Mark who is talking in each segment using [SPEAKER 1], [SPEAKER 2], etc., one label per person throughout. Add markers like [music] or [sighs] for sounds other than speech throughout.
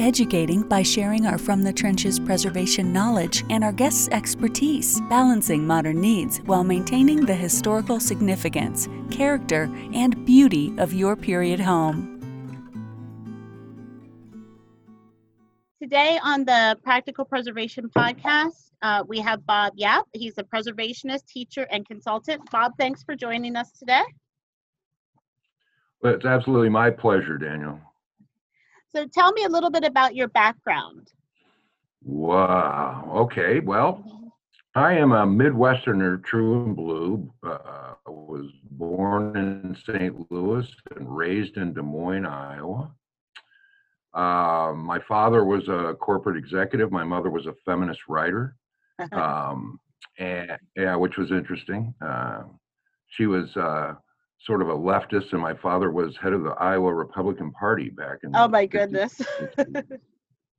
[SPEAKER 1] educating by sharing our From the Trenches preservation knowledge and our guests' expertise, balancing modern needs while maintaining the historical significance, character, and beauty of your period home.
[SPEAKER 2] Today on the Practical Preservation Podcast, uh, we have Bob Yapp. He's a preservationist, teacher, and consultant. Bob, thanks for joining us today.
[SPEAKER 3] Well, it's absolutely my pleasure, Daniel.
[SPEAKER 2] So tell me a little bit about your background.
[SPEAKER 3] Wow. Okay. Well, I am a Midwesterner, true and blue. Uh, was born in St. Louis and raised in Des Moines, Iowa. Uh, my father was a corporate executive. My mother was a feminist writer, [laughs] um, and yeah, which was interesting. Uh, she was uh, sort of a leftist, and my father was head of the Iowa Republican Party back in.
[SPEAKER 2] Oh my 50s. goodness!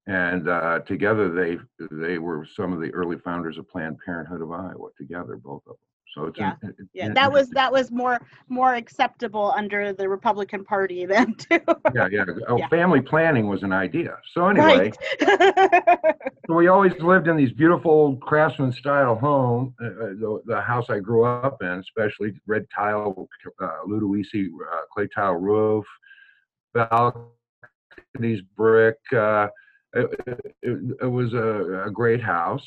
[SPEAKER 3] and uh, together they they were some of the early founders of Planned Parenthood of Iowa. Together, both of them. So it's
[SPEAKER 2] yeah, an, yeah. That was that was more more acceptable under the Republican Party [laughs] then too.
[SPEAKER 3] yeah, yeah. Oh, yeah. family planning was an idea. So anyway, right. [laughs] so we always lived in these beautiful craftsman style home. Uh, uh, the, the, house I grew up in, especially red tile, uh, uh, clay tile roof, balconies brick. Uh, it, it, it, was a, a great house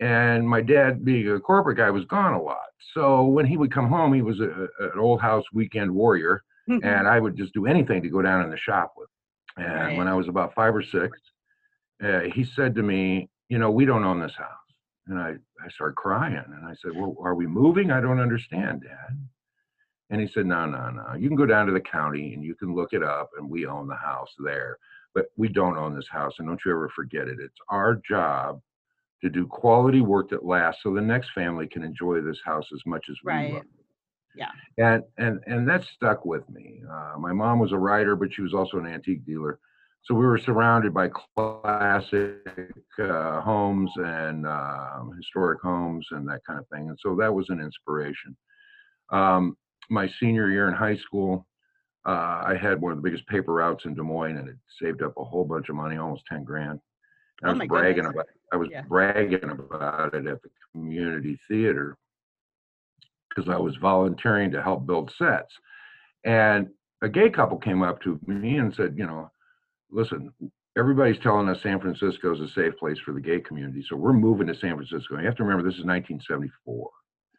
[SPEAKER 3] and my dad being a corporate guy was gone a lot. So when he would come home he was a, an old house weekend warrior mm-hmm. and i would just do anything to go down in the shop with him. And right. when i was about five or six uh, he said to me you know we don't own this house. And i i started crying and i said well are we moving? I don't understand dad. And he said no no no. You can go down to the county and you can look it up and we own the house there but we don't own this house and don't you ever forget it. It's our job to do quality work that lasts so the next family can enjoy this house as much as we
[SPEAKER 2] right.
[SPEAKER 3] love
[SPEAKER 2] yeah.
[SPEAKER 3] And and and that stuck with me. Uh, my mom was a writer but she was also an antique dealer. So we were surrounded by classic uh, homes and uh, historic homes and that kind of thing and so that was an inspiration. Um, my senior year in high school uh, i had one of the biggest paper routes in des moines and it saved up a whole bunch of money almost 10 grand I
[SPEAKER 2] oh
[SPEAKER 3] was bragging
[SPEAKER 2] goodness.
[SPEAKER 3] about I was
[SPEAKER 2] yeah.
[SPEAKER 3] bragging about it at the community theater because I was volunteering to help build sets. And a gay couple came up to me and said, you know, listen, everybody's telling us San Francisco is a safe place for the gay community. So we're moving to San Francisco. You have to remember this is 1974.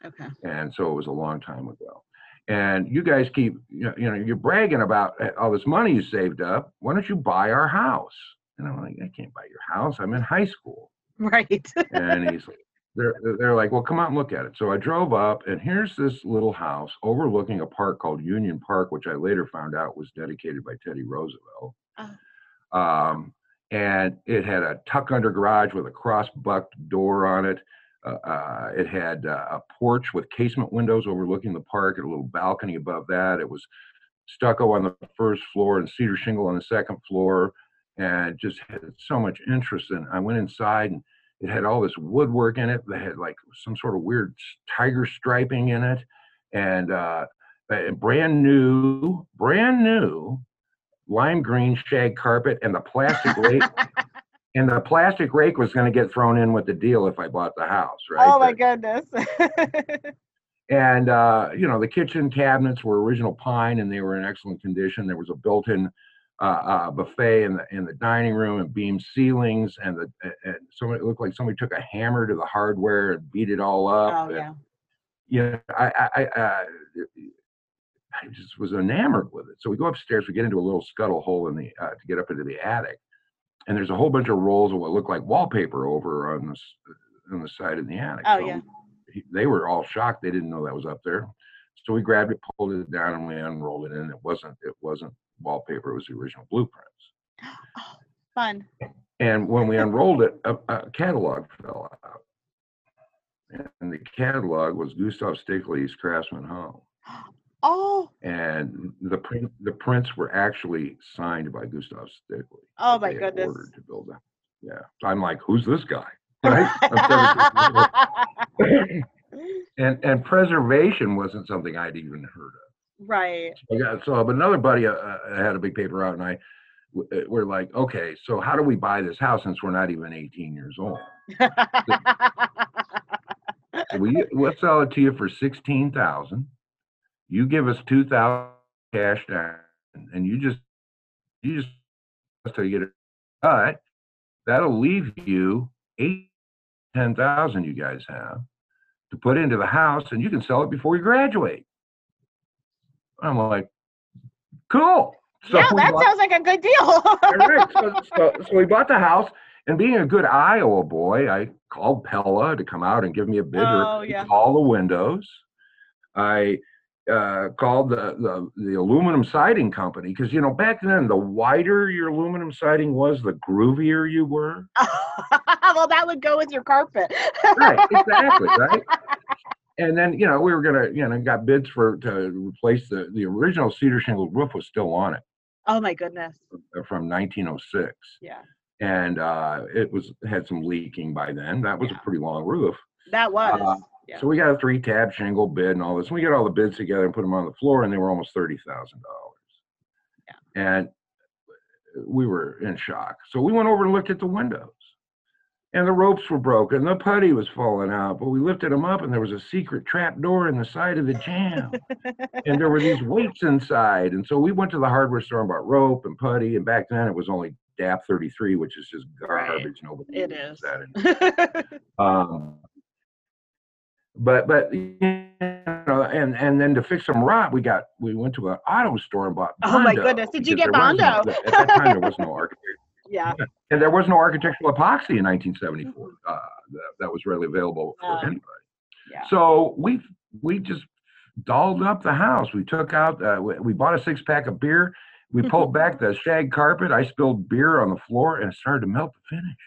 [SPEAKER 2] Okay.
[SPEAKER 3] And so it was a long time ago. And you guys keep, you know, you're bragging about eh, all this money you saved up. Why don't you buy our house? And I'm like, I can't buy your house. I'm in high school.
[SPEAKER 2] Right.
[SPEAKER 3] and he's like, they're, they're like, well, come out and look at it. So I drove up, and here's this little house overlooking a park called Union Park, which I later found out was dedicated by Teddy Roosevelt. Oh. Um, and it had a tuck under garage with a cross bucked door on it. Uh, uh, it had uh, a porch with casement windows overlooking the park and a little balcony above that. It was stucco on the first floor and cedar shingle on the second floor and just had so much interest in it. I went inside and it had all this woodwork in it that had like some sort of weird tiger striping in it. And uh and brand new brand new lime green shag carpet and the plastic rake [laughs] and the plastic rake was going to get thrown in with the deal if i bought the house right?
[SPEAKER 2] Oh my goodness. [laughs]
[SPEAKER 3] And uh you know the kitchen cabinets were original pine and they were in excellent condition. There was a built-in uh, uh, buffet in the in the dining room and beam ceilings and the and somebody it looked like somebody took a hammer to the hardware and beat it all up.
[SPEAKER 2] Oh, yeah.
[SPEAKER 3] You know, I, I, I uh, I just was enamored with it. So we go upstairs, we get into a little scuttle hole in the uh, to get up into the attic, and there's a whole bunch of rolls of what look like wallpaper over on this on the side of the attic.
[SPEAKER 2] Oh,
[SPEAKER 3] So
[SPEAKER 2] yeah.
[SPEAKER 3] he- They were all shocked. They didn't know that was up there. So we grabbed it, pulled it down, and we unrolled it, and it wasn't it wasn't wallpaper. Was the original blueprints.
[SPEAKER 2] Oh, fun.
[SPEAKER 3] And when we unrolled it, a, a catalog fell out. And the catalog was Gustav Stickley's Craftsman Home.
[SPEAKER 2] Oh,
[SPEAKER 3] And the print, the prints were actually signed by Gustav Stickley.
[SPEAKER 2] Oh my goodness.
[SPEAKER 3] Ordered to build that. Yeah. So I'm like, who's this guy? [laughs] Right? [laughs] And and preservation wasn't something I'd even heard of.
[SPEAKER 2] Right.
[SPEAKER 3] Yeah, so but another buddy uh, uh, had a big paper out, and I uh, we're like, okay, so how do we buy this house since we're not even 18 years old? So we we'll sell it to you for 16,000. You give us 2,000 cash down, and you just you just so you get it But That'll leave you eight ten thousand. You guys have to put into the house, and you can sell it before you graduate. I'm like, cool. So
[SPEAKER 2] yeah, that
[SPEAKER 3] bought-
[SPEAKER 2] sounds like a good deal.
[SPEAKER 3] so, [laughs] so, so we bought the house, and being a good Iowa boy, I called Pella to come out and give me a bid
[SPEAKER 2] Oh, yeah.
[SPEAKER 3] all the windows. I uh, called the, the the aluminum siding company because you know back then the wider your aluminum siding was, the groovier you were. [laughs]
[SPEAKER 2] well, that would go with your carpet.
[SPEAKER 3] Right, exactly, right. [laughs] And then you know we were gonna you know got bids for to replace the the original cedar shingle roof was still on it
[SPEAKER 2] Oh my goodness.
[SPEAKER 3] from 1906.
[SPEAKER 2] Yeah,
[SPEAKER 3] and uh, it was had some leaking by then. That was
[SPEAKER 2] Yeah.
[SPEAKER 3] a pretty long roof.
[SPEAKER 2] that was.
[SPEAKER 3] Uh,
[SPEAKER 2] yeah.
[SPEAKER 3] So we got a three tab shingle bid and all this. And we got all the bids together and put them on the floor, and they were almost thirty thousand dollars. And we were in shock. So we went over and looked at the windows, and the ropes were broken. The putty was falling out, but we lifted them up, and there was a secret trap door in the side of the jamb, and there were these weights inside. And so we went to the hardware store and bought rope and putty. And back then it was only DAP 33, which is just
[SPEAKER 2] Right.
[SPEAKER 3] garbage. Nobody
[SPEAKER 2] It
[SPEAKER 3] uses
[SPEAKER 2] is.
[SPEAKER 3] that. [laughs] Um, but but you know, and and then to fix some rot, we got we went to an auto store and bought.
[SPEAKER 2] Oh my goodness, did you get
[SPEAKER 3] there was no-
[SPEAKER 2] Bondo?
[SPEAKER 3] at that time, there was no [laughs] architect,
[SPEAKER 2] yeah.
[SPEAKER 3] and there was no architectural epoxy in 1974 uh, that, that was readily available for
[SPEAKER 2] Um,
[SPEAKER 3] anybody.
[SPEAKER 2] Yeah.
[SPEAKER 3] So we we just dolled up the house. We took out uh, we, we bought a six pack of beer. We [laughs] pulled back the shag carpet. I spilled beer on the floor and it started to melt the finish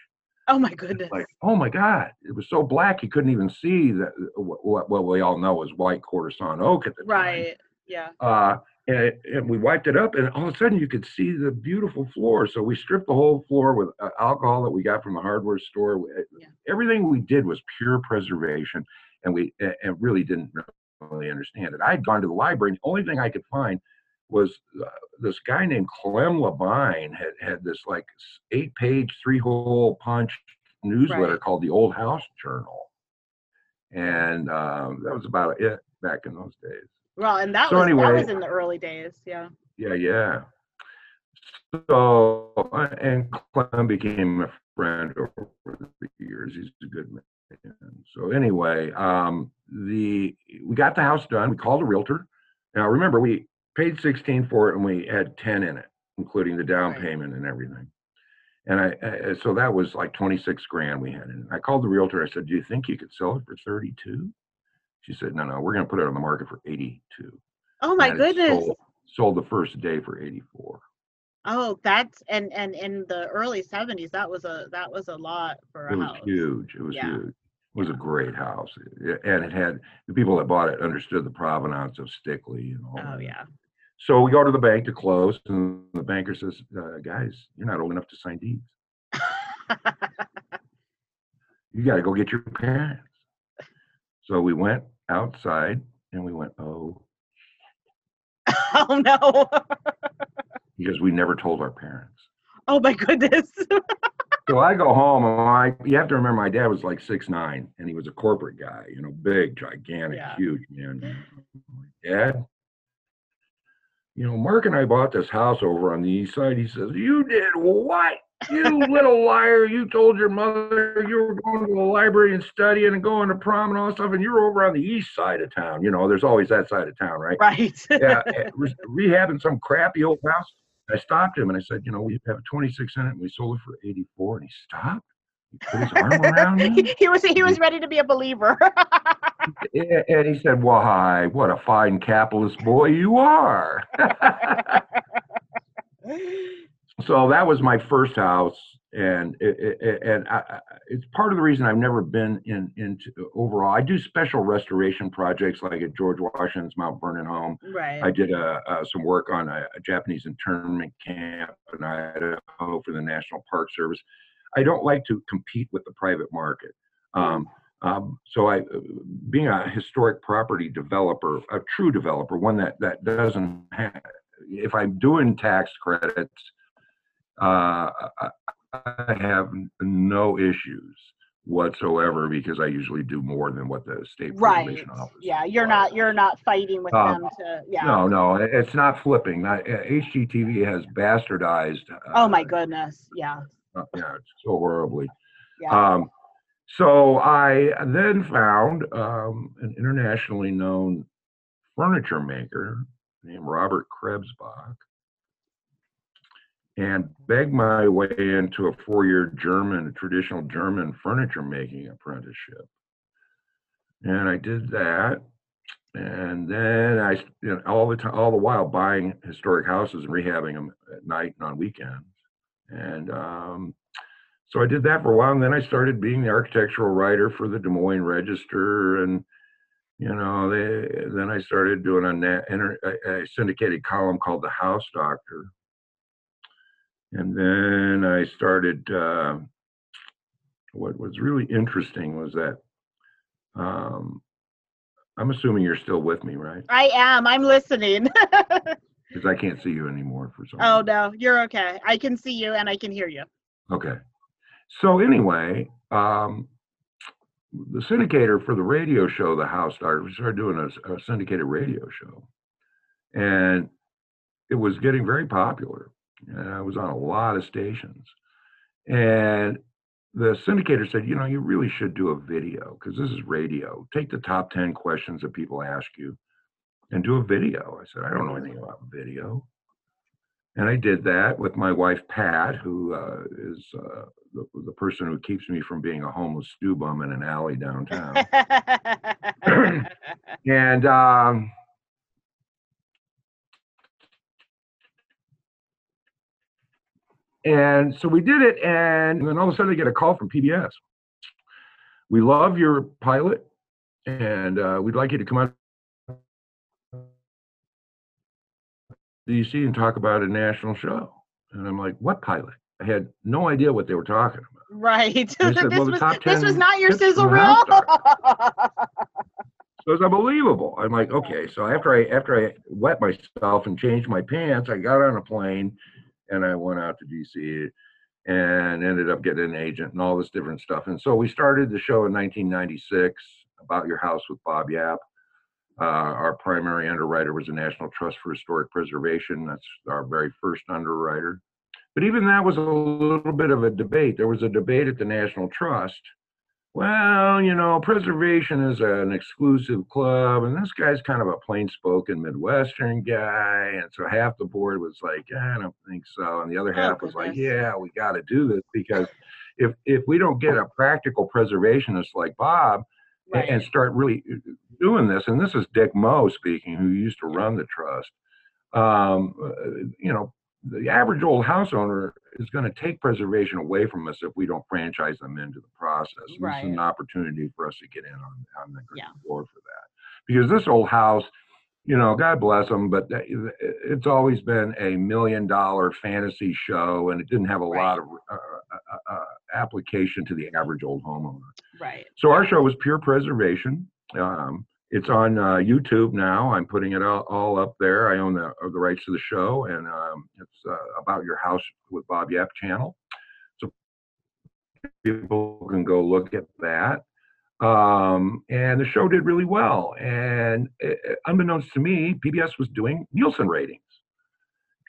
[SPEAKER 2] Oh my goodness.
[SPEAKER 3] like, oh my God, it was so black you couldn't even see that what, what, we all know is white quarter sawn oak at the time.
[SPEAKER 2] right. Yeah.
[SPEAKER 3] Uh, and, and we wiped it up, and all of a sudden you could see the beautiful floor. So we stripped the whole floor with uh, alcohol that we got from the hardware store.
[SPEAKER 2] Yeah.
[SPEAKER 3] Everything we did was pure preservation, and we and really didn't really understand it. I had gone to the library, and the only thing I could find was uh, this guy named Clem Labine had had this like eight page, three hole punch newsletter
[SPEAKER 2] Right.
[SPEAKER 3] called the Old House Journal. And um, that was about it back in those days.
[SPEAKER 2] Well, and that
[SPEAKER 3] So
[SPEAKER 2] was that was in the early days. Yeah.
[SPEAKER 3] Yeah, yeah. So, uh, and Clem became a friend over the years. He's a good man. So anyway, um, the we got the house done. We called a realtor. Now remember, we paid 16 for it and we had 10 in it, including the down
[SPEAKER 2] Right.
[SPEAKER 3] payment and everything. And I, uh, so that was like 26 grand we had in it. I called the realtor. I said, "Do you think you could sell it for 32?" She said, "No, no, we're going to put it on the market for 82."
[SPEAKER 2] Oh my goodness.
[SPEAKER 3] Sold, sold the first day for 84.
[SPEAKER 2] Oh, that's and and in the early seventies, that was a that was a lot for a
[SPEAKER 3] It was
[SPEAKER 2] house.
[SPEAKER 3] huge. It was
[SPEAKER 2] Yeah.
[SPEAKER 3] huge. It was a great house. And it had, the people that bought it understood the provenance of Stickley and all
[SPEAKER 2] Oh
[SPEAKER 3] that.
[SPEAKER 2] yeah.
[SPEAKER 3] So we go to the bank to close and the banker says, uh, guys, you're not old enough to sign deeds. [laughs] You got to go get your parents. So we went outside and we went, oh, [laughs]
[SPEAKER 2] oh no.
[SPEAKER 3] because we never told our parents.
[SPEAKER 2] Oh my goodness. [laughs]
[SPEAKER 3] So I go home and I, you have to remember my dad was like six nine and he was a corporate guy, you know, big, gigantic,
[SPEAKER 2] Yeah.
[SPEAKER 3] huge man. Dad, you know, Mark and I bought this house over on the east side. He says, You did what? You little liar, you told your mother you were going to the library and studying and going to prom and all that stuff, and you're over on the east side of town. You know, there's always that side of town, right?
[SPEAKER 2] Right. [laughs]
[SPEAKER 3] yeah, eh, re- rehabbing some crappy old house. I stopped him and I said, you know, we have a 26 in it and we sold it for 84. And he stopped. He put his arm [laughs] around me.
[SPEAKER 2] he was he was ready to be a believer. [laughs]
[SPEAKER 3] And he said, Why, what a fine capitalist boy you are. So that was my first house. And it, it, and I, it's part of the reason I've never been in into overall. I do special restoration projects like at George Washington's Mount Vernon home.
[SPEAKER 2] Right.
[SPEAKER 3] I did uh, uh, some work on a, a Japanese internment camp in Idaho for the National Park Service. I don't like to compete with the private market. Um, um, so I, being a historic property developer, a true developer, one that that doesn't have, if I'm doing tax credits, uh, I, I have no issues whatsoever because I usually do more than what the state
[SPEAKER 2] Right. Yeah, you're not you're not fighting with
[SPEAKER 3] Um,
[SPEAKER 2] them to yeah.
[SPEAKER 3] No, no, it's not flipping. I- uh, HGTV has bastardized.
[SPEAKER 2] Oh my
[SPEAKER 3] uh,
[SPEAKER 2] goodness. Yeah.
[SPEAKER 3] uh, Yeah, it's so horribly.
[SPEAKER 2] Yeah.
[SPEAKER 3] Um, so I then found um, an internationally known furniture maker named Robert Krebsbach and begged my way into a four-year German, traditional German furniture making apprenticeship. And I did that. And then I, you know, all the time, all the while buying historic houses and rehabbing them at night and on weekends. And um, so I did that for a while, and then I started being the architectural writer for the Des Moines Register, and you know, they, then I started doing a, a syndicated column called The House Doctor, and then I started. Uh, what was really interesting was that um, I'm assuming you're still with me, right?
[SPEAKER 2] I am. I'm listening. [laughs]
[SPEAKER 3] Because I can't see you anymore for some.
[SPEAKER 2] oh
[SPEAKER 3] reason.
[SPEAKER 2] no, you're okay. I can see you and I can hear you.
[SPEAKER 3] Okay. So anyway, um, the syndicator for the radio show, The House Doctor, we started doing a, a syndicated radio show, and it was getting very popular. And I was on a lot of stations, and the syndicator said, you know, you really should do a video because this is radio. Take the top ten questions that people ask you, and do a video. I said, I don't know anything about video. And I did that with my wife, Pat, who uh, is uh, the, the person who keeps me from being a homeless stew bum in an alley downtown. [laughs] [clears throat] and um, and so we did it, and then all of a sudden I get a call from PBS. We love your pilot, and uh, we'd like you to come out DC and talk about a national show. And I'm like, what pilot? I had no idea what they were talking about.
[SPEAKER 2] right.
[SPEAKER 3] They [laughs]
[SPEAKER 2] this,
[SPEAKER 3] well,
[SPEAKER 2] was, this was not your sizzle reel. [laughs]
[SPEAKER 3] So it was unbelievable. I'm like, okay. So after I after I wet myself and changed my pants, I got on a plane and I went out to DC and ended up getting an agent and all this different stuff. And so we started the show in 1996 about your house with Bob Yapp. Uh, our primary underwriter was the National Trust for Historic Preservation. That's our very first underwriter. But even that was a little bit of a debate. There was a debate at the National Trust. Well, you know, preservation is an exclusive club, and this guy's kind of a plain spoken Midwestern guy. And so half the board was like, I don't think so. And the other
[SPEAKER 2] Oh,
[SPEAKER 3] half was like, yeah, we got to do this because if if we don't get a practical preservationist like Bob,
[SPEAKER 2] Right.
[SPEAKER 3] and start really uh, doing this. And this is Dick Moe speaking, who used to run the trust. Um, uh, you know, the average old house owner is going to take preservation away from us if we don't franchise them into the process. And This is an opportunity for us to get in on, on the
[SPEAKER 2] Yeah.
[SPEAKER 3] ground floor for that. Because this old house, you know, God bless them, but that- it's always been a million dollar fantasy show, and it didn't have a lot of uh, uh, uh, application to the average old homeowner.
[SPEAKER 2] right.
[SPEAKER 3] So our show was pure preservation. Um, it's on uh, YouTube now. I'm putting it all, all up there. I own the, the rights to the show, and um, it's uh, about your house with Bob Yapp channel. So people can go look at that. Um, and the show did really well. And uh, unbeknownst to me, PBS was doing Nielsen ratings,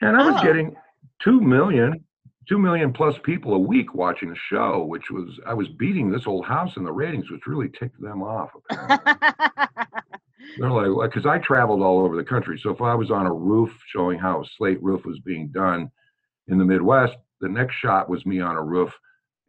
[SPEAKER 3] and I was
[SPEAKER 2] Oh.
[SPEAKER 3] getting two million two million plus people a week watching the show, which was I was beating this old house in the ratings, which really ticked them off. [laughs] They're like, because I traveled all over the country. So if I was on a roof showing how a slate roof was being done in the Midwest, the next shot was me on a roof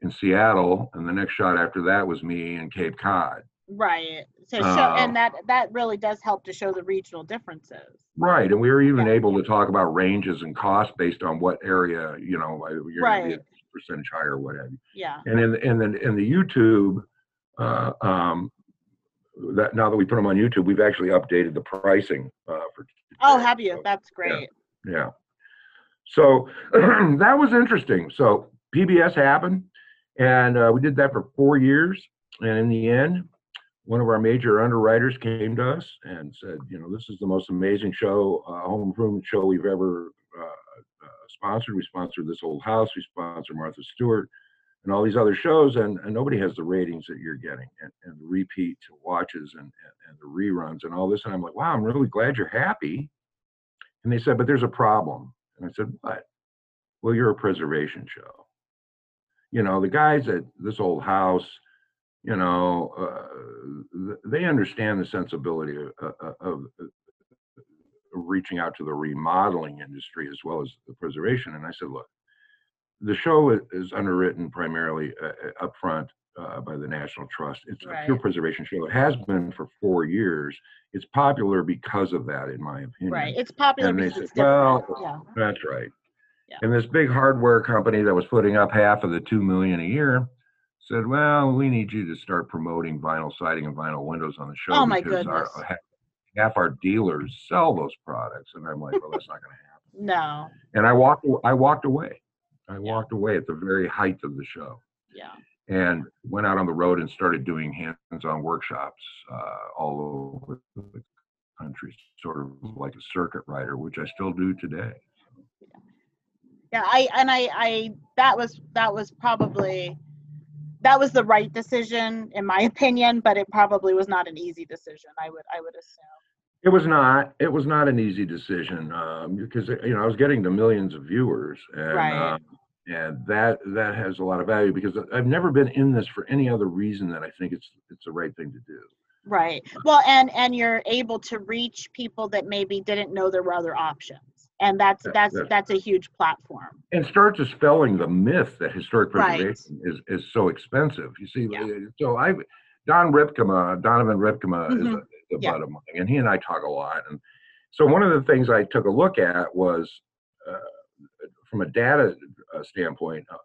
[SPEAKER 3] in Seattle, and the next shot after that was me in Cape Cod.
[SPEAKER 2] Right. So show,
[SPEAKER 3] Uh,
[SPEAKER 2] and that that really does help to show the regional differences.
[SPEAKER 3] Right, and we were even
[SPEAKER 2] Yeah.
[SPEAKER 3] able to talk about ranges and costs based on what area, you know, you're be
[SPEAKER 2] Right.
[SPEAKER 3] a percentage higher or whatever.
[SPEAKER 2] Yeah.
[SPEAKER 3] And in in the in the YouTube, uh, um, that now that we put them on YouTube, we've actually updated the pricing uh, for.
[SPEAKER 2] Oh, have you?
[SPEAKER 3] So,
[SPEAKER 2] That's great.
[SPEAKER 3] Yeah. So [clears throat] that was interesting. So PBS happened, and uh, we did that for four years. And in the end, one of our major underwriters came to us and said, you know, this is the most amazing show, uh, home improvement show we've ever uh, uh, sponsored. We sponsored This Old House, we sponsored Martha Stewart, and all these other shows, and, and nobody has the ratings that you're getting, and, and repeat watches and, and, and the reruns and all this. And I'm like, wow, I'm really glad you're happy. And they said, but there's a problem. And I said, what? Well, you're a preservation show. You know, the guys at this old house, you know, uh, they understand the sensibility of, uh, uh, of, of reaching out to the remodeling industry as well as the preservation. And I said, look, the show is underwritten primarily uh, uh, upfront uh, by the National Trust. It's a pure preservation show. It has been for four years. It's popular because of that, in my opinion.
[SPEAKER 2] Right. It's popular
[SPEAKER 3] And they
[SPEAKER 2] because it's
[SPEAKER 3] said,
[SPEAKER 2] different.
[SPEAKER 3] well,
[SPEAKER 2] yeah.
[SPEAKER 3] That's right.
[SPEAKER 2] Yeah.
[SPEAKER 3] And this big hardware company that was putting up half of the two million a year said, "Well, we need you to start promoting vinyl siding and vinyl windows on the show
[SPEAKER 2] Oh, my
[SPEAKER 3] because our, half, half our dealers sell those products." And I'm like, "Well, that's not going to happen."
[SPEAKER 2] No.
[SPEAKER 3] And I walked. I walked away. I
[SPEAKER 2] Yeah.
[SPEAKER 3] walked away at the very height of the show
[SPEAKER 2] Yeah.
[SPEAKER 3] and went out on the road and started doing hands-on workshops uh, all over the country, sort of like a circuit rider, which I still do today.
[SPEAKER 2] Yeah. I and I I that was that was probably that was the right decision in my [laughs] opinion, but it probably was not an easy decision. I would I would assume.
[SPEAKER 3] It was not. It was not an easy decision um, because you know I was getting to millions of viewers, and
[SPEAKER 2] Right.
[SPEAKER 3] um, and that that has a lot of value because I've never been in this for any other reason that I think it's it's the right thing to do.
[SPEAKER 2] Right. Well, and and you're able to reach people that maybe didn't know there were other options, and that's
[SPEAKER 3] That-
[SPEAKER 2] that's
[SPEAKER 3] that's-
[SPEAKER 2] that's a huge platform.
[SPEAKER 3] And start dispelling the myth that historic
[SPEAKER 2] Right.
[SPEAKER 3] preservation is is so expensive. You see,
[SPEAKER 2] Yeah.
[SPEAKER 3] uh, so I Don Rypkema, Donovan Rypkema is a,
[SPEAKER 2] Mhm.
[SPEAKER 3] A
[SPEAKER 2] Yeah.
[SPEAKER 3] bud of mine, and he and I talk a lot. And so one of the things I took a look at was. Uh, from a data uh, standpoint, uh,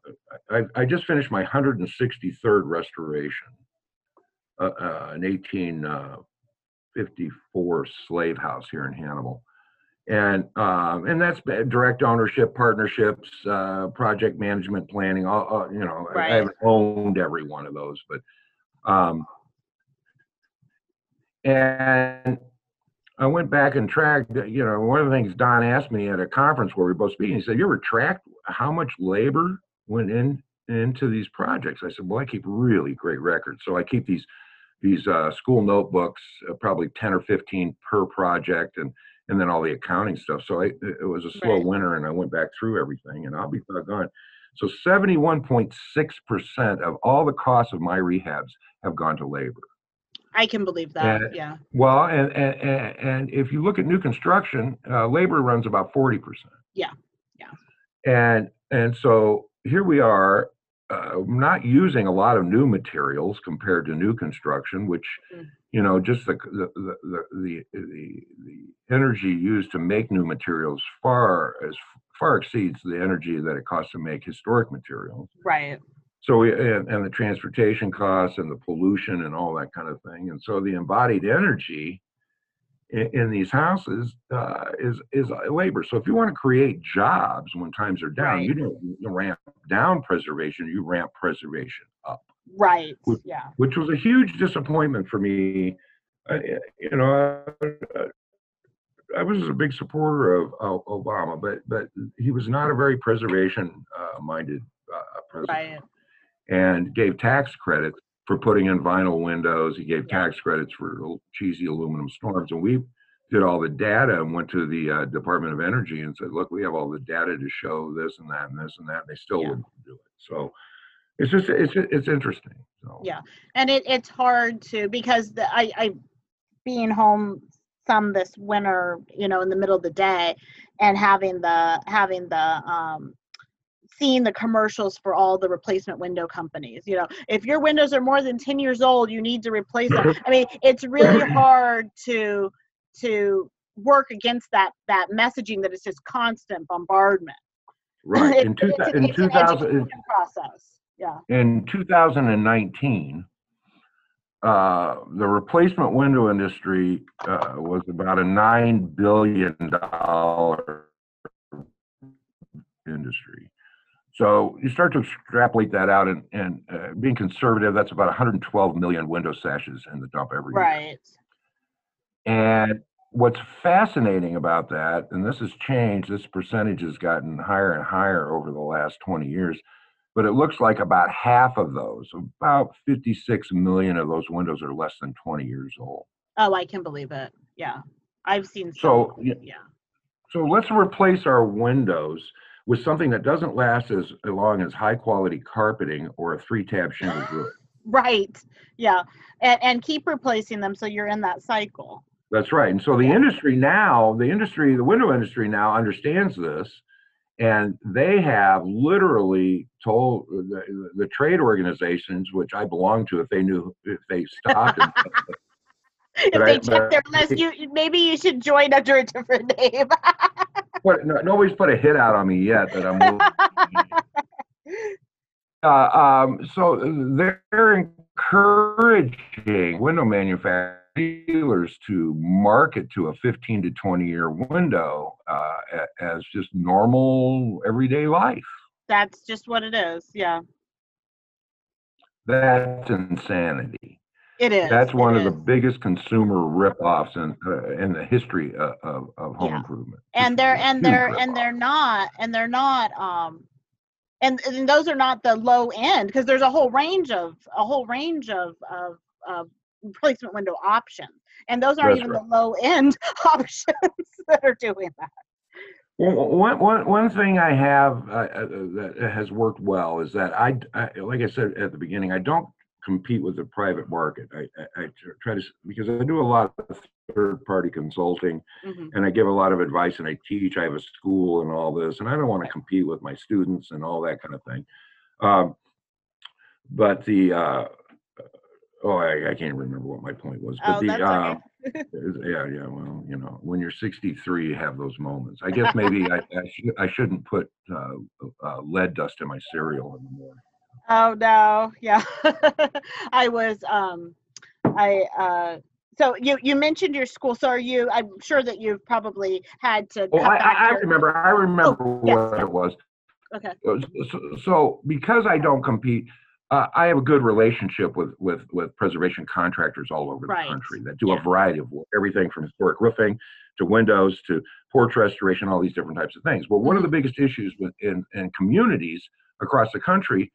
[SPEAKER 3] I, I just finished my 163rd restoration, uh, uh, an 1854 slave house here in Hannibal, and um, and that's direct ownership, partnerships, uh, project management, planning. All, you know, I, I haven't owned every one of those, but um, and I went back and tracked, you know, one of the things Don asked me at a conference where we were both speaking, he said, You ever tracked how much labor went in into these projects? I said, Well, I keep really great records. So I keep these these uh, school notebooks, uh, probably 10 or 15 per project, and and then all the accounting stuff. So I, it it was a slow
[SPEAKER 2] Right.
[SPEAKER 3] winter, and I went back through everything, and I'll be gone. So 71.6% of all the costs of my rehabs have gone to labor.
[SPEAKER 2] I can believe that.
[SPEAKER 3] Yeah.
[SPEAKER 2] Yeah.
[SPEAKER 3] Well, and, and, and and if you look at new construction, uh, labor runs about forty percent.
[SPEAKER 2] Yeah, yeah.
[SPEAKER 3] And and so here we are, uh, not using a lot of new materials compared to new construction, which
[SPEAKER 2] Mm.
[SPEAKER 3] you know just the the, the the the the the energy used to make new materials far as far exceeds the energy that it costs to make historic materials.
[SPEAKER 2] Right.
[SPEAKER 3] So we, and, and the transportation costs and the pollution and all that kind of thing. And so the embodied energy in, in these houses uh, is is labor. So if you want to create jobs when times are down,
[SPEAKER 2] Right.
[SPEAKER 3] you don't ramp down preservation, you ramp preservation up,
[SPEAKER 2] Right.
[SPEAKER 3] Would-
[SPEAKER 2] Yeah.
[SPEAKER 3] which was a huge disappointment for me. Uh, you know, uh, I was a big supporter of, of Obama, but but he was not a very preservation uh, minded uh, president
[SPEAKER 2] Right.
[SPEAKER 3] And gave tax credits for putting in vinyl windows. He gave tax credits for cheesy aluminum storms. And we did all the data and went to the uh, Department of Energy and said, "Look, we have all the data to show this and that and this and that." And they still
[SPEAKER 2] Yeah.
[SPEAKER 3] wouldn't do it. So it's just it's it's interesting. So
[SPEAKER 2] Yeah. and it, it's hard to because the, I, I being home some this winter you know in the middle of the day and having the having the um seeing the commercials for all the replacement window companies you know? If your windows are more than 10 years old you need to replace them. [laughs] I mean it's really hard to to work against that that messaging that is just constant bombardment. [laughs]
[SPEAKER 3] Right.
[SPEAKER 2] It's-
[SPEAKER 3] in, two,
[SPEAKER 2] it's-
[SPEAKER 3] in
[SPEAKER 2] it's
[SPEAKER 3] 2000
[SPEAKER 2] education process. Yeah.
[SPEAKER 3] in 2019, uh, the replacement window industry uh, was about a nine billion dollar industry. So you start to extrapolate that out, and, and uh, being conservative, that's about 112 million window sashes in the dump every year.
[SPEAKER 2] right
[SPEAKER 3] And what's fascinating about that, and this has changed, this percentage has gotten higher and higher over the last 20 years, but it looks like about half of those, about 56 million of those windows are less than 20 years old.
[SPEAKER 2] Oh, I can believe it. Yeah. I've seen
[SPEAKER 3] So,
[SPEAKER 2] some,
[SPEAKER 3] y-
[SPEAKER 2] yeah.
[SPEAKER 3] So let's replace our windows with something that doesn't last as long as high quality carpeting or a three tab shingle [sighs] roof.
[SPEAKER 2] Right. Yeah. And and keep replacing them so you're in that cycle.
[SPEAKER 3] That's right. And so the industry now, the industry, the window industry now understands this. And they have literally told the, the trade organizations, which I belong to, if they knew, if they stopped. and- [laughs]
[SPEAKER 2] If they
[SPEAKER 3] I-
[SPEAKER 2] check
[SPEAKER 3] but
[SPEAKER 2] their list, you- maybe you should join under a different name. [laughs]
[SPEAKER 3] but no, nobody's put a hit out on me yet that I'm. [laughs] Uh, um, so they're encouraging window manufacturers to market to a 15 to 20 year window uh, as just normal everyday life.
[SPEAKER 2] That's just what it is. Yeah.
[SPEAKER 3] That's insanity.
[SPEAKER 2] It is.
[SPEAKER 3] That's one of the biggest consumer ripoffs in uh, in the history of, of, of home
[SPEAKER 2] Yeah.
[SPEAKER 3] improvement.
[SPEAKER 2] and they're and they're and they're not and they're not um and, and those are not the low end because there's a whole range of a whole range of of, of replacement window options and those aren't
[SPEAKER 3] That's
[SPEAKER 2] even
[SPEAKER 3] right.
[SPEAKER 2] the low end [laughs] options that are doing that
[SPEAKER 3] Well, one, one, one thing I have uh, uh, that has worked well is that I, I, like I said at the beginning, I don't compete with the private market. I, I, I try to, because I do a lot of third party consulting
[SPEAKER 2] Mhm.
[SPEAKER 3] and I give a lot of advice and I teach, I have a school and all this, and I don't want to compete with my students and all that kind of thing. Um, but the, uh, oh, I, I can't remember what my point was, but
[SPEAKER 2] oh
[SPEAKER 3] the,
[SPEAKER 2] that's
[SPEAKER 3] uh,
[SPEAKER 2] okay
[SPEAKER 3] is- [laughs] Yeah, yeah. Well, you know, when you're 63, you have those moments. I guess [laughs] maybe I I, sh- I shouldn't put uh, uh, lead dust in my cereal in the morning.
[SPEAKER 2] Oh no yeah [laughs] i was um i uh so you you mentioned your school so are you i'm sure that you've probably had to
[SPEAKER 3] Oh,
[SPEAKER 2] cut
[SPEAKER 3] I, I, I remember. I remember
[SPEAKER 2] yes,
[SPEAKER 3] what
[SPEAKER 2] yes.
[SPEAKER 3] it was.
[SPEAKER 2] okay
[SPEAKER 3] So, so because I don't compete, uh, I have a good relationship with with with preservation contractors all over
[SPEAKER 2] Right.
[SPEAKER 3] the country that do
[SPEAKER 2] Yeah.
[SPEAKER 3] a variety of work, everything from historic roofing to windows to porch restoration, all these different types of things. Well, one of the
[SPEAKER 2] Mm-hmm.
[SPEAKER 3] biggest issues with in, in communities across the country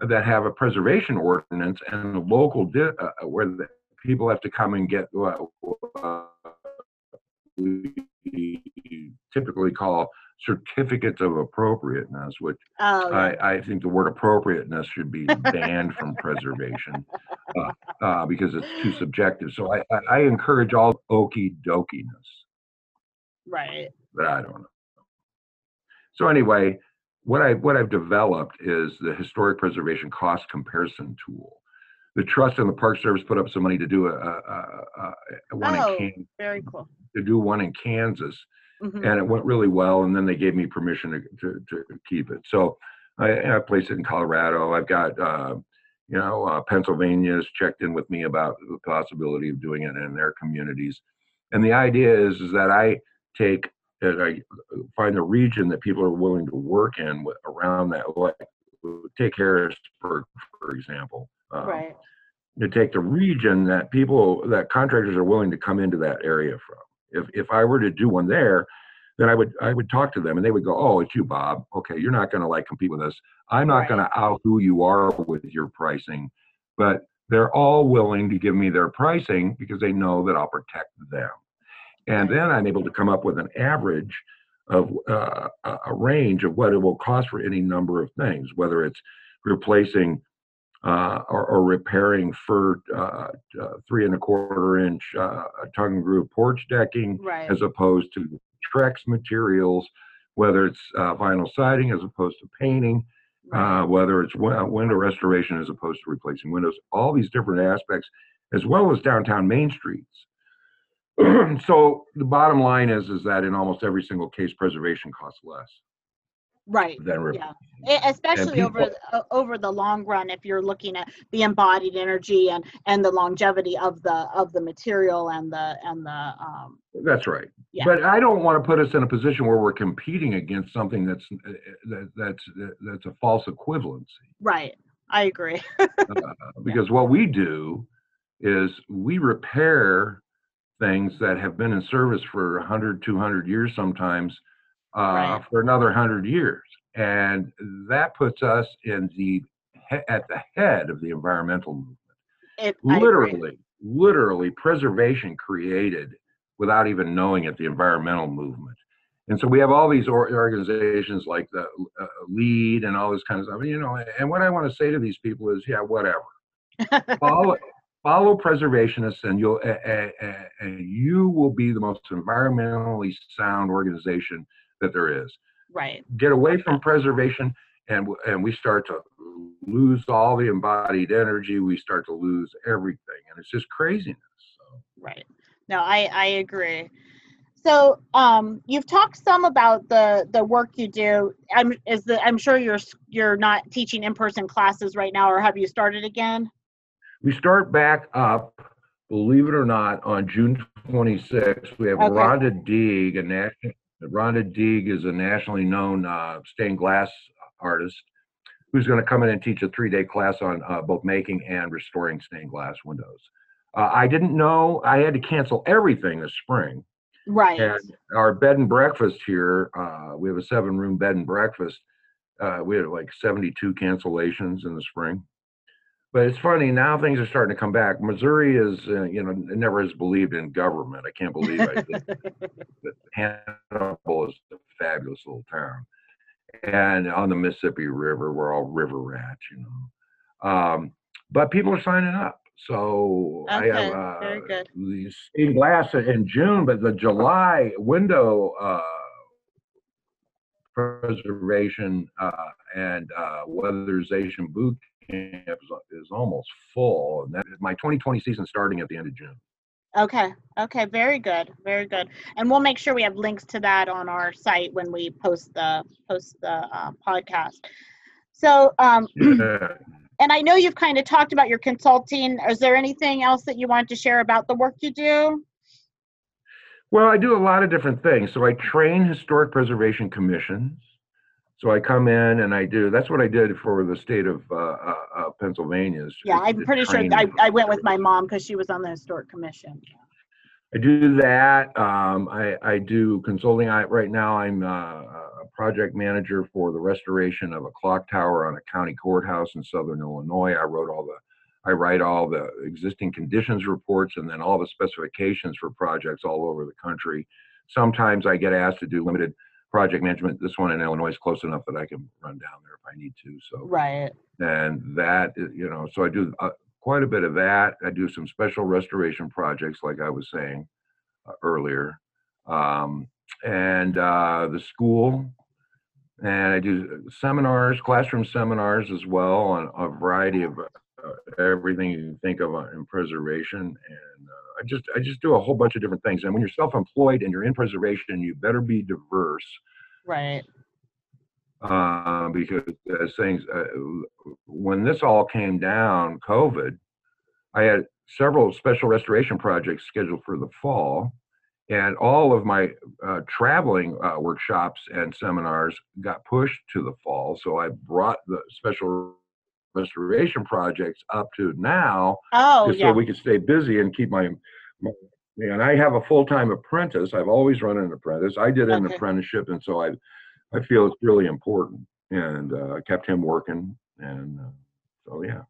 [SPEAKER 3] that have a preservation ordinance and the local di- uh, uh, where the people have to come and get what uh, we typically call certificates of appropriateness, which
[SPEAKER 2] oh yeah.
[SPEAKER 3] I, I think the word appropriateness should be banned from preservation uh, uh, because it's too subjective. So I, I, I encourage all okey dokiness,
[SPEAKER 2] right
[SPEAKER 3] but I don't know. So anyway, what I what I've developed is the historic preservation cost comparison tool. The trust and the Park Service put up some money to do a, a, a, a one
[SPEAKER 2] Oh.
[SPEAKER 3] in Kan-
[SPEAKER 2] very cool
[SPEAKER 3] to do one in Kansas,
[SPEAKER 2] Mhm.
[SPEAKER 3] and it went really well. And then they gave me permission to to, to keep it. So I, I placed it in Colorado. I've got uh, you know uh, Pennsylvania's checked in with me about the possibility of doing it in their communities. And the idea is is that I take that I find a region that people are willing to work in wi- around that. Like take Harrisburg for example. Um,
[SPEAKER 2] right
[SPEAKER 3] to take the region that people that contractors are willing to come into that area from. If if I were to do one there, then I would I would talk to them and they would go, "Oh, it's you, Bob. Okay, you're not going to like compete with us. I'm not
[SPEAKER 2] Right.
[SPEAKER 3] going to out who you are with your pricing." But they're all willing to give me their pricing because they know that I'll protect them. And then I'm able to come up with an average of uh, a range of what it will cost for any number of things, whether it's replacing uh, or, or, repairing for uh, uh, three and a quarter inch uh, tongue and groove porch decking,
[SPEAKER 2] right.
[SPEAKER 3] as opposed to Trex materials, whether it's uh, vinyl siding as opposed to painting,
[SPEAKER 2] right.
[SPEAKER 3] uh, whether it's window restoration as opposed to replacing windows, all these different aspects, as well as downtown main streets. [clears throat] so the bottom line is is that in almost every single case, preservation costs less
[SPEAKER 2] right
[SPEAKER 3] than
[SPEAKER 2] yeah especially over
[SPEAKER 3] people-
[SPEAKER 2] the, o- over the long run if you're looking at the embodied energy and and the longevity of the of the material and the and the um
[SPEAKER 3] That's right.
[SPEAKER 2] Yeah.
[SPEAKER 3] But I don't want to put us in a position where we're competing against something that's uh, that, that's that's a false equivalency.
[SPEAKER 2] right i agree [laughs]
[SPEAKER 3] uh, because what we do is we repair things that have been in service for 100 200 years sometimes uh,
[SPEAKER 2] Right.
[SPEAKER 3] for another 100 years. And that puts us in the at the head of the environmental movement.
[SPEAKER 2] It
[SPEAKER 3] literally literally preservation created without even knowing it the environmental movement. And so we have all these organizations like the uh, LEED and all this kind of stuff. You know and what i want to say to these people is yeah whatever. [laughs] Follow follow preservationists and you'll uh, uh, you will be the most environmentally sound organization that there is.
[SPEAKER 2] Right.
[SPEAKER 3] Get away from preservation and and we start to lose all the embodied energy. We start to lose everything and it's just craziness so.
[SPEAKER 2] Right. No i i agree. So um you've talked some about the the work you do. I'm is the i'm sure you're you're not teaching in-person classes right now or have you started again
[SPEAKER 3] we start back up believe it or not on june 26th we have
[SPEAKER 2] Okay.
[SPEAKER 3] rhonda deeg a national rhonda deeg is a nationally known uh, stained glass artist who's going to come in and teach a three-day class on uh, both making and restoring stained glass windows uh, i didn't know i had to cancel everything this spring
[SPEAKER 2] right
[SPEAKER 3] And our bed and breakfast here, uh, we have a seven room bed and breakfast. Uh, we had like 72 cancellations in the spring. But it's funny, now things are starting to come back. Missouri is, uh, you know, never has believed in government. I can't believe I did. but [laughs] Hannibal is a fabulous little town. And on the Mississippi River, we're all river rats, you know. Um, but people are signing up. So I have uh,
[SPEAKER 2] very good.
[SPEAKER 3] the stained glass in June, but the July window uh, preservation uh, and uh, weatherization boot camp is, is almost full. And that my 2020 season starting at the end of June.
[SPEAKER 2] Okay. Okay. Very good. Very good. And we'll make sure we have links to that on our site when we post the post the uh, podcast. So, um, [clears throat]
[SPEAKER 3] Yeah.
[SPEAKER 2] and I know you've kind of talked about your consulting. Is there anything else that you want to share about the work you do?
[SPEAKER 3] Well, I do a lot of different things. So I train historic preservation commissions. So I come in and I do. That's what I did for the state of uh, uh, uh, Pennsylvania.
[SPEAKER 2] Yeah, I'm pretty sure I. I went with my mom because she was on the historic commission.
[SPEAKER 3] I do that. Um, I, I do consulting. I, right now, I'm uh, a project manager for the restoration of a clock tower on a county courthouse in southern Illinois. I wrote all the, I write all the existing conditions reports and then all the specifications for projects all over the country. Sometimes I get asked to do limited project management. This one in Illinois is close enough that I can run down there if I need to. So
[SPEAKER 2] Right.
[SPEAKER 3] and that you know so i do uh, quite a bit of that i do some special restoration projects like i was saying uh, earlier um, and uh, the school and i do seminars classroom seminars as well on a variety of uh, everything you can think of uh, in preservation and uh, i just i just do a whole bunch of different things and when you're self-employed and you're in preservation you better be diverse
[SPEAKER 2] Right.
[SPEAKER 3] uh, because as things uh, when this all came down covid i had several special restoration projects scheduled for the fall and all of my uh, traveling uh, workshops and seminars got pushed to the fall so i brought the special restoration projects up to now
[SPEAKER 2] Oh,
[SPEAKER 3] just
[SPEAKER 2] yeah.
[SPEAKER 3] so we could stay busy and keep my, my and I have a full-time apprentice. I've always run an apprentice. I did an
[SPEAKER 2] Okay.
[SPEAKER 3] apprenticeship, and so I I feel it's really important, and uh, I kept him working, and uh, so yeah.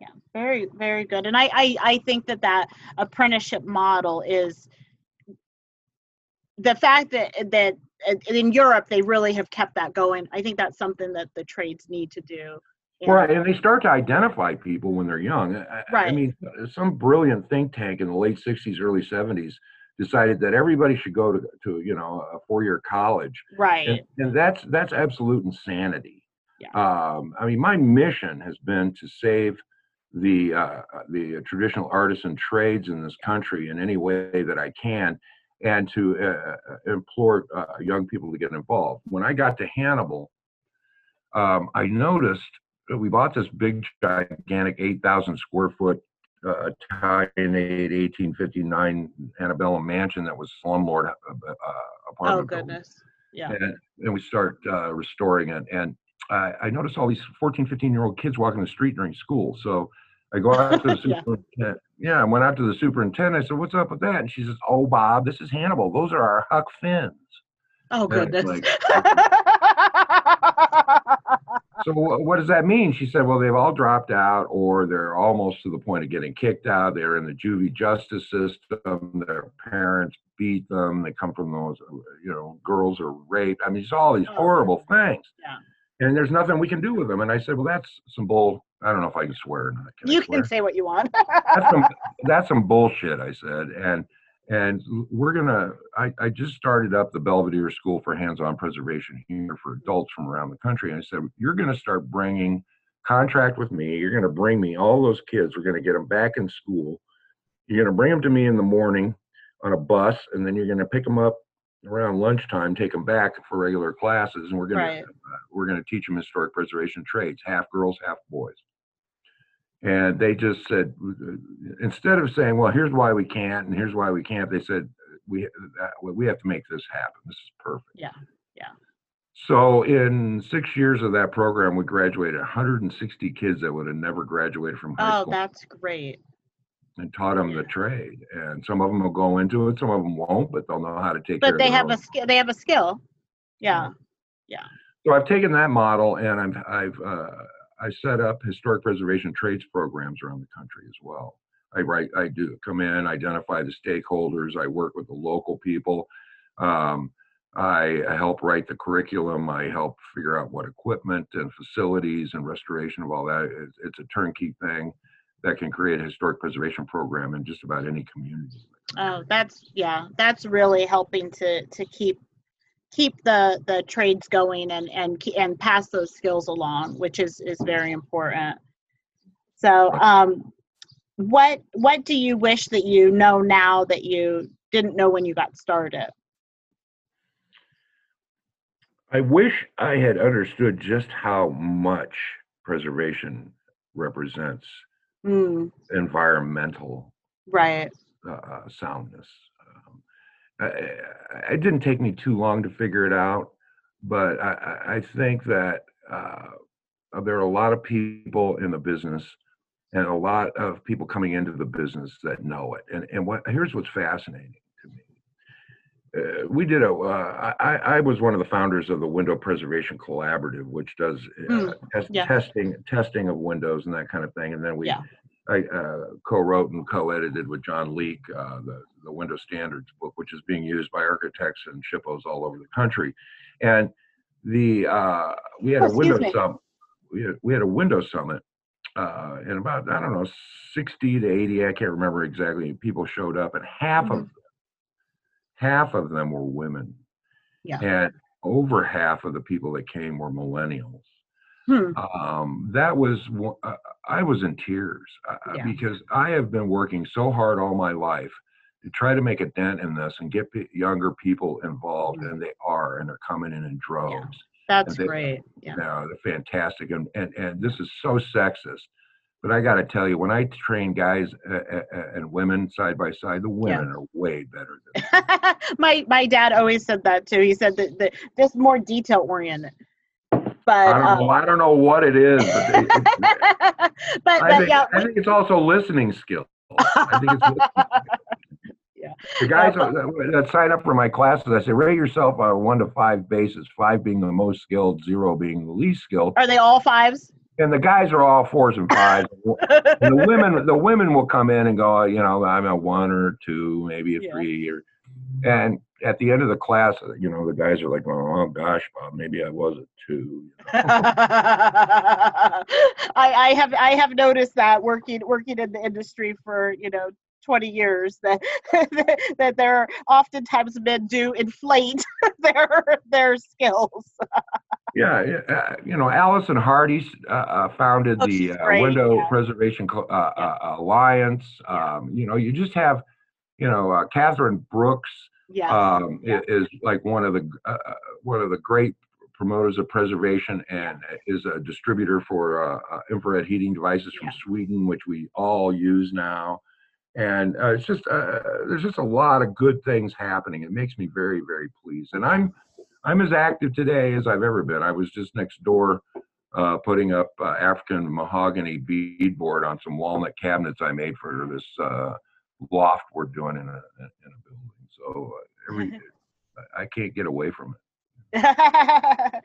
[SPEAKER 2] Yeah, very, very good. And I, I, I think that that apprenticeship model is the fact that that uh, in Europe they really have kept that going. I think that's something that the trades need to do. And-
[SPEAKER 3] Right, and they start to identify people when they're young. I- I, I mean, some brilliant think tank in the late '60s, early '70s decided that everybody should go to, to you know, a four-year college,
[SPEAKER 2] Right.
[SPEAKER 3] and, and that's that's absolute insanity.
[SPEAKER 2] Yeah.
[SPEAKER 3] Um, I mean, my mission has been to save the uh, the traditional artisan trades in this country in any way that I can, and to uh, uh, implore uh, young people to get involved. When I got to Hannibal, um, I noticed we bought this big, gigantic, 8,000 square foot uh, Italianate 1859 antebellum mansion that was slumlord uh, uh, apartment.
[SPEAKER 2] oh
[SPEAKER 3] building
[SPEAKER 2] goodness. Yeah.
[SPEAKER 3] and, and we start uh, restoring it. And I, I noticed all these 14, 15 year old kids walking the street during school. So I go out to the [laughs] superintendent. Yeah, I went out to the superintendent. I said, "What's up with that?" And she says, "Oh, Bob, this is Hannibal. Those are our Huck Finns."
[SPEAKER 2] Oh
[SPEAKER 3] Yeah,
[SPEAKER 2] goodness.
[SPEAKER 3] like- [laughs] So what does that mean? She said, "Well, they've all dropped out, or they're almost to the point of getting kicked out. They're in the juvie justice system. Their parents beat them. They come from those, you know, girls are raped. I mean, it's all these
[SPEAKER 2] Oh.
[SPEAKER 3] horrible things."
[SPEAKER 2] Yeah.
[SPEAKER 3] and there's nothing we can do with them. And I said, well, that's some bull. I don't know if I can swear or not. Can
[SPEAKER 2] you can say what you want.
[SPEAKER 3] that's some [laughs] that's some bullshit. I said, and and we're gonna. I I just started up the Belvedere School for Hands-on Preservation here for adults from around the country, and I said, you're gonna start bringing contract with me. You're gonna bring me all those kids. We're gonna get them back in school. You're gonna bring them to me in the morning on a bus, and then you're gonna pick them up around lunchtime, take them back for regular classes, and we're gonna
[SPEAKER 2] Right.
[SPEAKER 3] uh, we're gonna teach them historic preservation trades, half girls, half boys. And they just said, instead of saying, "Well, here's why we can't," and "Here's why we can't," they said, "We uh, we have to make this happen. This is perfect."
[SPEAKER 2] Yeah, yeah.
[SPEAKER 3] So in six years of that program, we graduated 160 kids that would have never graduated from high
[SPEAKER 2] oh,
[SPEAKER 3] school Oh,
[SPEAKER 2] that's great.
[SPEAKER 3] and taught them the trade. And some of them will go into it, some of them won't, but they'll know how to take care
[SPEAKER 2] But they have
[SPEAKER 3] own.
[SPEAKER 2] a skill. They have a skill. Yeah. Yeah.
[SPEAKER 3] So I've taken that model and I've I've uh, I set up historic preservation trades programs around the country as well. I write, I do come in, identify the stakeholders. I work with the local people. Um, I, help write the curriculum. I help figure out what equipment and facilities and restoration of all that. It's a turnkey thing that can create a historic preservation program in just about any community.
[SPEAKER 2] Oh, that's yeah. That's really helping to to keep keep the the trades going and and and pass those skills along, which is is very important. So, um, what what do you wish that you know now that you didn't know when you got started?
[SPEAKER 3] I wish I had understood just how much preservation represents
[SPEAKER 2] Mm,
[SPEAKER 3] environmental
[SPEAKER 2] right.
[SPEAKER 3] uh, soundness. I, it didn't take me too long to figure it out, but I, I- I think that uh, there are a lot of people in the business and a lot of people coming into the business that know it. And, and what here's what's fascinating to me. Uh, we did a. Uh, I, I was one of the founders of the Window Preservation Collaborative, which does uh,
[SPEAKER 2] Mm,
[SPEAKER 3] test,
[SPEAKER 2] yeah.
[SPEAKER 3] testing testing of windows and that kind of thing. And then we
[SPEAKER 2] Yeah.
[SPEAKER 3] I uh, co-wrote and co-edited with John Leeke uh, the the Window Standards book, which is being used by architects and SHPOs all over the country. And the uh, we had
[SPEAKER 2] Oh,
[SPEAKER 3] a window summit. We had, we had a window summit, uh, and about I don't know sixty to eighty, I can't remember exactly. People showed up, and half of
[SPEAKER 2] Mhm.
[SPEAKER 3] half of them were women,
[SPEAKER 2] Yeah.
[SPEAKER 3] and over half of the people that came were millennials
[SPEAKER 2] Hmm.
[SPEAKER 3] um, that was uh, I was in tears uh, uh,
[SPEAKER 2] Yeah.
[SPEAKER 3] because I have been working so hard all my life to try to make a dent in this and get pe- younger people involved, and they are, and they're coming in in droves.
[SPEAKER 2] That's
[SPEAKER 3] they-
[SPEAKER 2] great. Yeah.
[SPEAKER 3] Yeah, they're fantastic, and and and this is so sexist. But I got to tell you, when I train guys uh, uh, uh, and women side by side, the women are way better than [laughs]
[SPEAKER 2] my my dad always said that too. He said that, that this more detail oriented. But
[SPEAKER 3] I don't
[SPEAKER 2] um,
[SPEAKER 3] know. I don't know what it is, but, it's- [laughs]
[SPEAKER 2] but
[SPEAKER 3] I, think,
[SPEAKER 2] yeah,
[SPEAKER 3] I think it's also listening skill. I think it's listening [laughs]
[SPEAKER 2] Yeah.
[SPEAKER 3] The guys that, that sign up for my classes, I say rate yourself on a one to five basis, five being the most skilled, zero being the least skilled.
[SPEAKER 2] are they all fives?
[SPEAKER 3] And the guys are all fours and fives. [laughs] and the women, the women will come in and go, you know, I'm a one or two, maybe a
[SPEAKER 2] Yeah.
[SPEAKER 3] three, or and at the end of the class, you know, the guys are like, "Oh gosh, Bob, maybe I was it too." You know? [laughs]
[SPEAKER 2] I, I have I have noticed that working working in the industry for you know 20 years that [laughs] that there are oftentimes men do inflate [laughs] their their skills.
[SPEAKER 3] yeah, yeah, uh, you know, Alison Hardy uh, uh, founded
[SPEAKER 2] Oh,
[SPEAKER 3] the uh, Window
[SPEAKER 2] yeah.
[SPEAKER 3] Preservation Co- uh,
[SPEAKER 2] Yeah.
[SPEAKER 3] uh, Alliance. Um, you know, you just have, you know, uh, Catherine Brooks
[SPEAKER 2] Yes.
[SPEAKER 3] um,
[SPEAKER 2] yeah.
[SPEAKER 3] is like one of the uh, uh, one of the great promoters of preservation and is a distributor for uh, uh, infrared heating devices from
[SPEAKER 2] Yeah.
[SPEAKER 3] Sweden, which we all use now. And uh, it's just uh, there's just a lot of good things happening. It makes me very very pleased, and I'm I'm as active today as I've ever been. I was just next door uh, putting up uh, African mahogany beadboard on some walnut cabinets I made for this uh, loft we're doing in a in a. So every [laughs] I- can't get away from it. [laughs]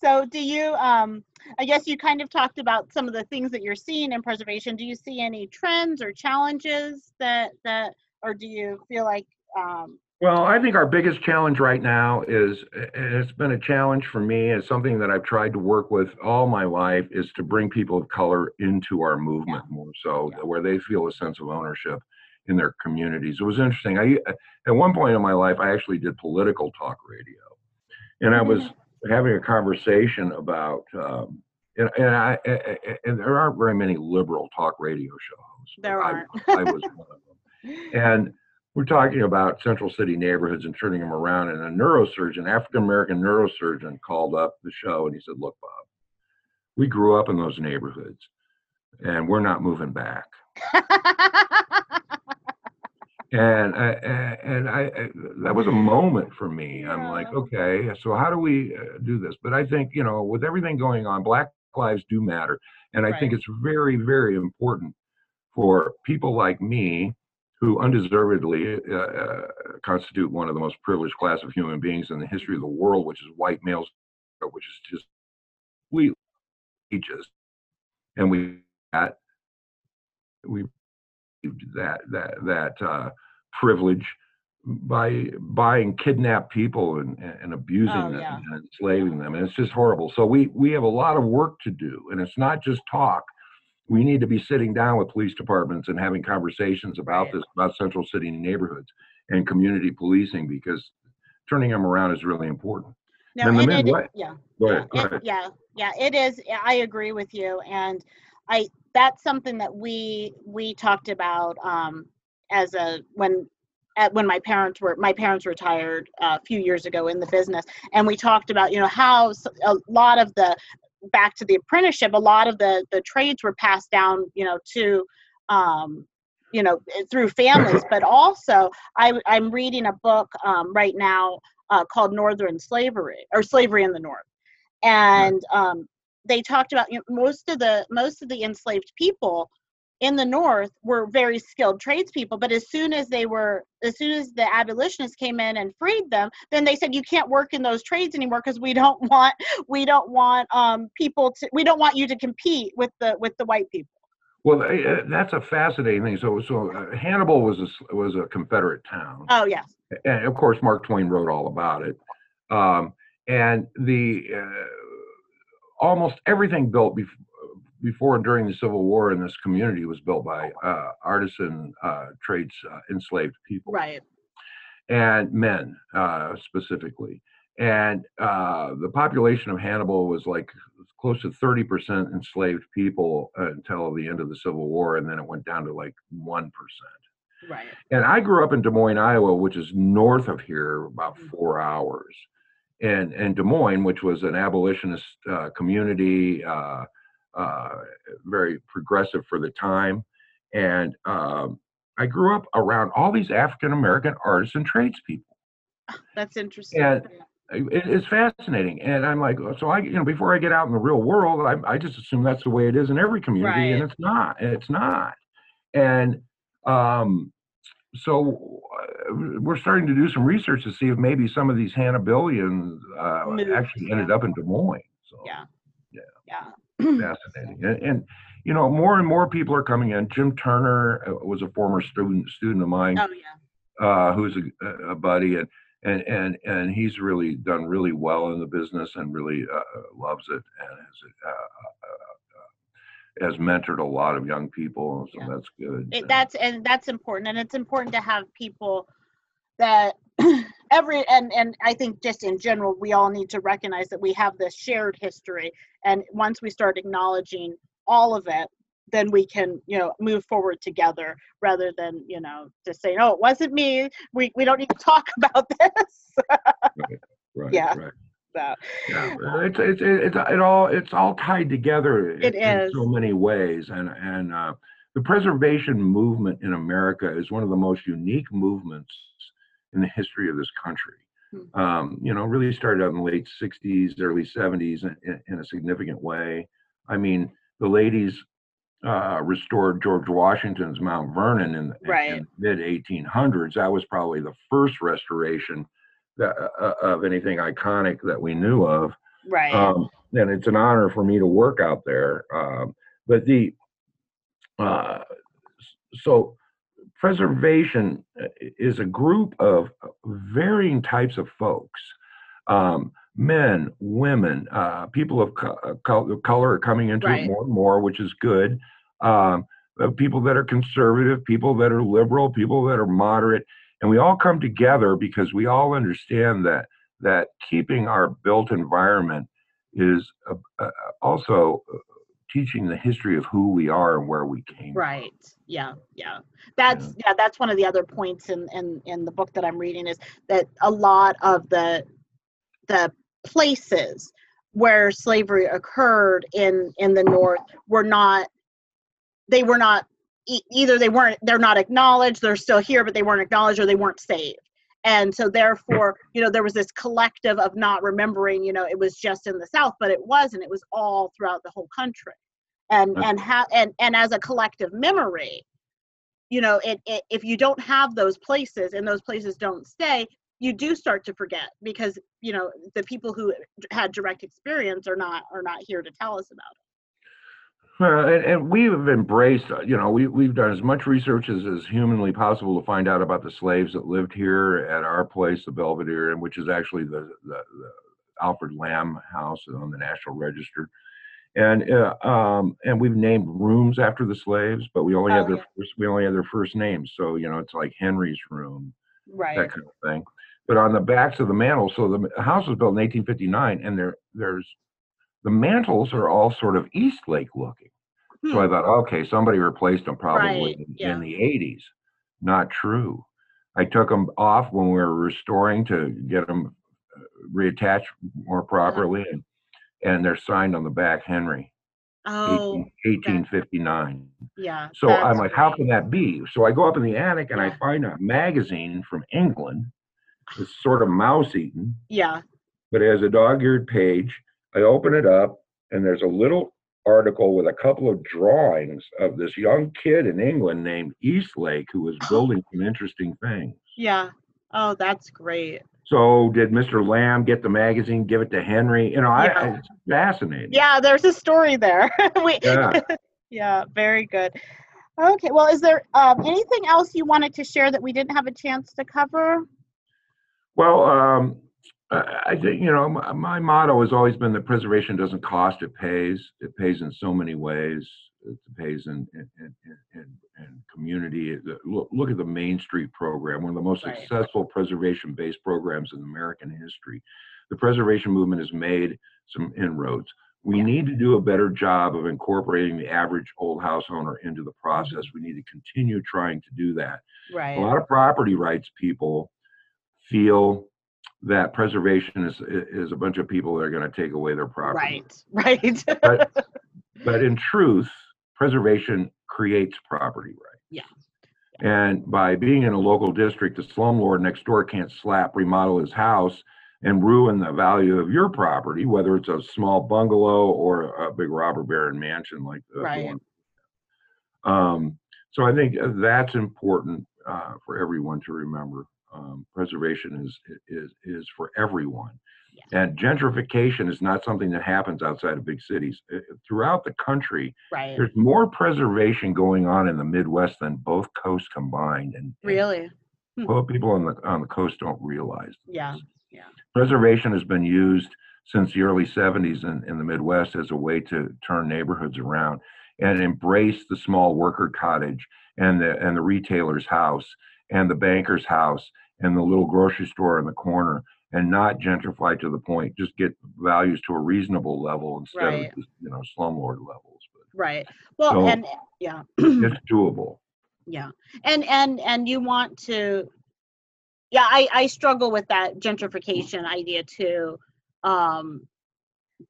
[SPEAKER 2] so do you um i guess you kind of talked about some of the things that you're seeing in preservation. Do you see any trends or challenges that that or do you feel like um
[SPEAKER 3] Well, I think our biggest challenge right now is, and it's been a challenge for me, it's something that I've tried to work with all my life, is to bring people of color into our movement more so,
[SPEAKER 2] Yeah.
[SPEAKER 3] where they feel a sense of ownership in their communities. It was interesting. I at one point in my life, I actually did political talk radio, and I was having a conversation about, um, and, and I and there aren't very many liberal talk radio shows.
[SPEAKER 2] There aren't.
[SPEAKER 3] I was one of them. [laughs] And we're talking about central city neighborhoods and turning them around. And a neurosurgeon, African American neurosurgeon, called up the show and he said, Look, Bob, we grew up in those neighborhoods and we're not moving back. [laughs] And I, and I, I- that was a moment for me. I'm like, okay, so how do we uh, do this? But I think, you know, with everything going on, Black lives do matter. And I think it's very, very important for people like me who undeservedly uh, uh, constitute one of the most privileged class of human beings in the history of the world, which is white males, which is just we ages, and we that we that that that uh, privilege by buying kidnapped people and, and abusing
[SPEAKER 2] Oh,
[SPEAKER 3] them
[SPEAKER 2] yeah.
[SPEAKER 3] and enslaving them, and it's just horrible. So we we have a lot of work to do, and it's not just talk we need to be sitting down with police departments and having conversations about
[SPEAKER 2] Right.
[SPEAKER 3] this, about central city neighborhoods and community policing because turning them around is really important.
[SPEAKER 2] no,
[SPEAKER 3] And
[SPEAKER 2] and it-
[SPEAKER 3] Midwest-
[SPEAKER 2] yeah
[SPEAKER 3] Go
[SPEAKER 2] yeah,
[SPEAKER 3] ahead.
[SPEAKER 2] It- yeah yeah it is i agree with you and i that's something that we we talked about um as a when at, when my parents were my parents retired uh, a few years ago in the business and we talked about you know how a lot of the back to the apprenticeship a lot of the the trades were passed down you know to um you know eh, through families but also i i'm reading a book um, right now uh, called northern slavery or slavery in the north and um, they talked about you know, most of the most of the enslaved people in the north were very skilled tradespeople but as soon as they were as soon as the abolitionists came in and freed them then they said you can't work in those trades anymore because we don't [laughs] want we don't want um, people to we don't want you to compete with the with the white people
[SPEAKER 3] Well, uh, that's a fascinating thing. So, so uh, Hannibal was a was a Confederate town,
[SPEAKER 2] oh yes
[SPEAKER 3] and of course, Mark Twain wrote all about it. Um, and the uh, almost everything built bef- before and during the Civil War in this community was built by uh, artisan uh, trades uh, enslaved people.
[SPEAKER 2] right
[SPEAKER 3] and men uh, specifically. And uh, the population of Hannibal was like close to 30% enslaved people until the end of the Civil War, and then it went down to like 1%.
[SPEAKER 2] right
[SPEAKER 3] And I grew up in Des Moines, Iowa, which is north of here about
[SPEAKER 2] Mhm.
[SPEAKER 3] four hours. And, and Des Moines, which was an abolitionist uh, community, uh, uh, very progressive for the time. And um, I grew up around all these African American artists and tradespeople. [laughs]
[SPEAKER 2] that's interesting
[SPEAKER 3] And it, it's fascinating. And I'm like, so I, you know, before I get out in the real world, I, I just assume that's the way it is in every community, and it's not. It's not. And um, so we're starting to do some research to see if maybe some of these Hannibalians uh,
[SPEAKER 2] Moved,
[SPEAKER 3] actually ended
[SPEAKER 2] yeah.
[SPEAKER 3] up in Des Moines. So
[SPEAKER 2] yeah
[SPEAKER 3] Yeah.
[SPEAKER 2] yeah
[SPEAKER 3] fascinating. And, and you know, more and more people are coming in. Jim Turner uh, was a former student student of mine
[SPEAKER 2] oh yeah
[SPEAKER 3] uh, who's a, a buddy, and and and and he's really done really well in the business and really uh, uh loves it and has uh, uh, uh, has mentored a lot of young people. So
[SPEAKER 2] Yeah.
[SPEAKER 3] that's good.
[SPEAKER 2] It, that's and that's important, and it's important to have people that [clears throat] every and and I think just in general, we all need to recognize that we have this shared history, and once we start acknowledging all of it, then we can you know move forward together rather than you know just saying, oh, it wasn't me. We we don't need to talk [laughs] about this.
[SPEAKER 3] right,
[SPEAKER 2] yeah.
[SPEAKER 3] right.
[SPEAKER 2] so,
[SPEAKER 3] Yeah, it's it's it's it all it's all tied together in,
[SPEAKER 2] It
[SPEAKER 3] in
[SPEAKER 2] is.
[SPEAKER 3] so many ways, and and uh, the preservation movement in America is one of the most unique movements in the history of this country.
[SPEAKER 2] Hmm.
[SPEAKER 3] Um, you know, really started out in the late '60s, early '70s in, in, a significant way. I mean, the ladies uh, restored George Washington's Mount Vernon in, the
[SPEAKER 2] Right.
[SPEAKER 3] mid 1800s. That was probably the first restoration that, uh, of anything iconic that we knew of.
[SPEAKER 2] right.
[SPEAKER 3] Um, and it's an honor for me to work out there. Um, but the uh, so preservation uh, is a group of varying types of folks. Um, men, women, uh, people of co- uh, color are coming into
[SPEAKER 2] Right.
[SPEAKER 3] it more and more, which is good. Um, uh, people that are conservative, people that are liberal, people that are moderate, and we all come together because we all understand that that keeping our built environment is uh, uh, also teaching the history of who we are and where we came from.
[SPEAKER 2] Right. Yeah. Yeah. That's yeah. That's one of the other points in in in the book that I'm reading is that a lot of the the places where slavery occurred in in the North were not they were not either they weren't they're not acknowledged they're still here but they weren't acknowledged or they weren't saved and so therefore you know there was this collective of not remembering you know it was just in the south but it wasn't it was all throughout the whole country. And and how and and as a collective memory you know it, it if you don't have those places and those places don't stay you do start to forget because you know the people who had direct experience are not are not here to tell us about
[SPEAKER 3] Well, and, and we have embraced, you know, we, we've done as much research as is humanly possible to find out about the slaves that lived here at our place, the Belvedere, and which is actually the, the, the Alfred Lamb House on the National Register. And uh, um, and we've named rooms after the slaves, but we only
[SPEAKER 2] Oh,
[SPEAKER 3] have their
[SPEAKER 2] yeah.
[SPEAKER 3] first, we only have their first names. So you know, it's like Henry's room,
[SPEAKER 2] right
[SPEAKER 3] that kind of thing. But on the backs of the mantles, so the house was built in 1859, and there there's the mantles are all sort of Eastlake looking. So I
[SPEAKER 2] Hmm.
[SPEAKER 3] thought, okay, somebody replaced them probably
[SPEAKER 2] Right,
[SPEAKER 3] in,
[SPEAKER 2] yeah.
[SPEAKER 3] in the 80s. Not true. I took them off when we were restoring to get them reattached more properly, and, and they're signed on the back Henry,
[SPEAKER 2] oh
[SPEAKER 3] 18, 1859.
[SPEAKER 2] yeah
[SPEAKER 3] So I'm like, how can that be? So I go up in the attic and
[SPEAKER 2] Yeah.
[SPEAKER 3] I find a magazine from England. It's sort of mouse eaten,
[SPEAKER 2] yeah
[SPEAKER 3] but it has a dog-eared page. I open it up, and there's a little article with a couple of drawings of this young kid in England named Eastlake who was building some interesting things.
[SPEAKER 2] yeah oh that's great
[SPEAKER 3] So did Mr. Lamb get the magazine, give it to Henry? You know, I,
[SPEAKER 2] Yeah.
[SPEAKER 3] I it's fascinating.
[SPEAKER 2] yeah there's a story there [laughs] we,
[SPEAKER 3] Yeah. [laughs]
[SPEAKER 2] yeah very good okay well is there um, anything else you wanted to share that we didn't have a chance to cover
[SPEAKER 3] Well, um, I think, you know, my, my motto has always been that preservation doesn't cost, it pays. It pays in so many ways. It pays in, in, in, in, in community. Look, look at the Main Street program, one of the most
[SPEAKER 2] Right.
[SPEAKER 3] successful preservation-based programs in American history. The preservation movement has made some inroads. We need to do a better job of incorporating the average old house owner into the process. Mm-hmm. We need to continue trying to do that
[SPEAKER 2] Right.
[SPEAKER 3] a lot of property rights people feel that preservation is is a bunch of people that are going to take away their property.
[SPEAKER 2] right [laughs] right
[SPEAKER 3] But but in truth, preservation creates property rights.
[SPEAKER 2] Yeah.
[SPEAKER 3] And by being in a local district, the slumlord next door can't slap remodel his house and ruin the value of your property, whether it's a small bungalow or a big robber baron mansion like the
[SPEAKER 2] Right.
[SPEAKER 3] one. Um, so I think uh, that's important uh, for everyone to remember. Um, preservation is is is for everyone,
[SPEAKER 2] Yeah.
[SPEAKER 3] and gentrification is not something that happens outside of big cities. Throughout the country,
[SPEAKER 2] right
[SPEAKER 3] there's more preservation going on in the Midwest than both coasts combined. And
[SPEAKER 2] really Hmm.
[SPEAKER 3] Well, people on the on the coast don't realize. this.
[SPEAKER 2] Yeah.
[SPEAKER 3] Preservation has been used since the early 70s in, in the Midwest as a way to turn neighborhoods around and embrace the small worker cottage and the and the retailer's house and the banker's house and the little grocery store in the corner and not gentrify to the point just get values to a reasonable level instead
[SPEAKER 2] Right.
[SPEAKER 3] of just, you know slumlord levels but
[SPEAKER 2] Right. Well,
[SPEAKER 3] So-
[SPEAKER 2] and yeah.
[SPEAKER 3] it's doable
[SPEAKER 2] Yeah. And and and you want to yeah, I I struggle with that gentrification idea too. Um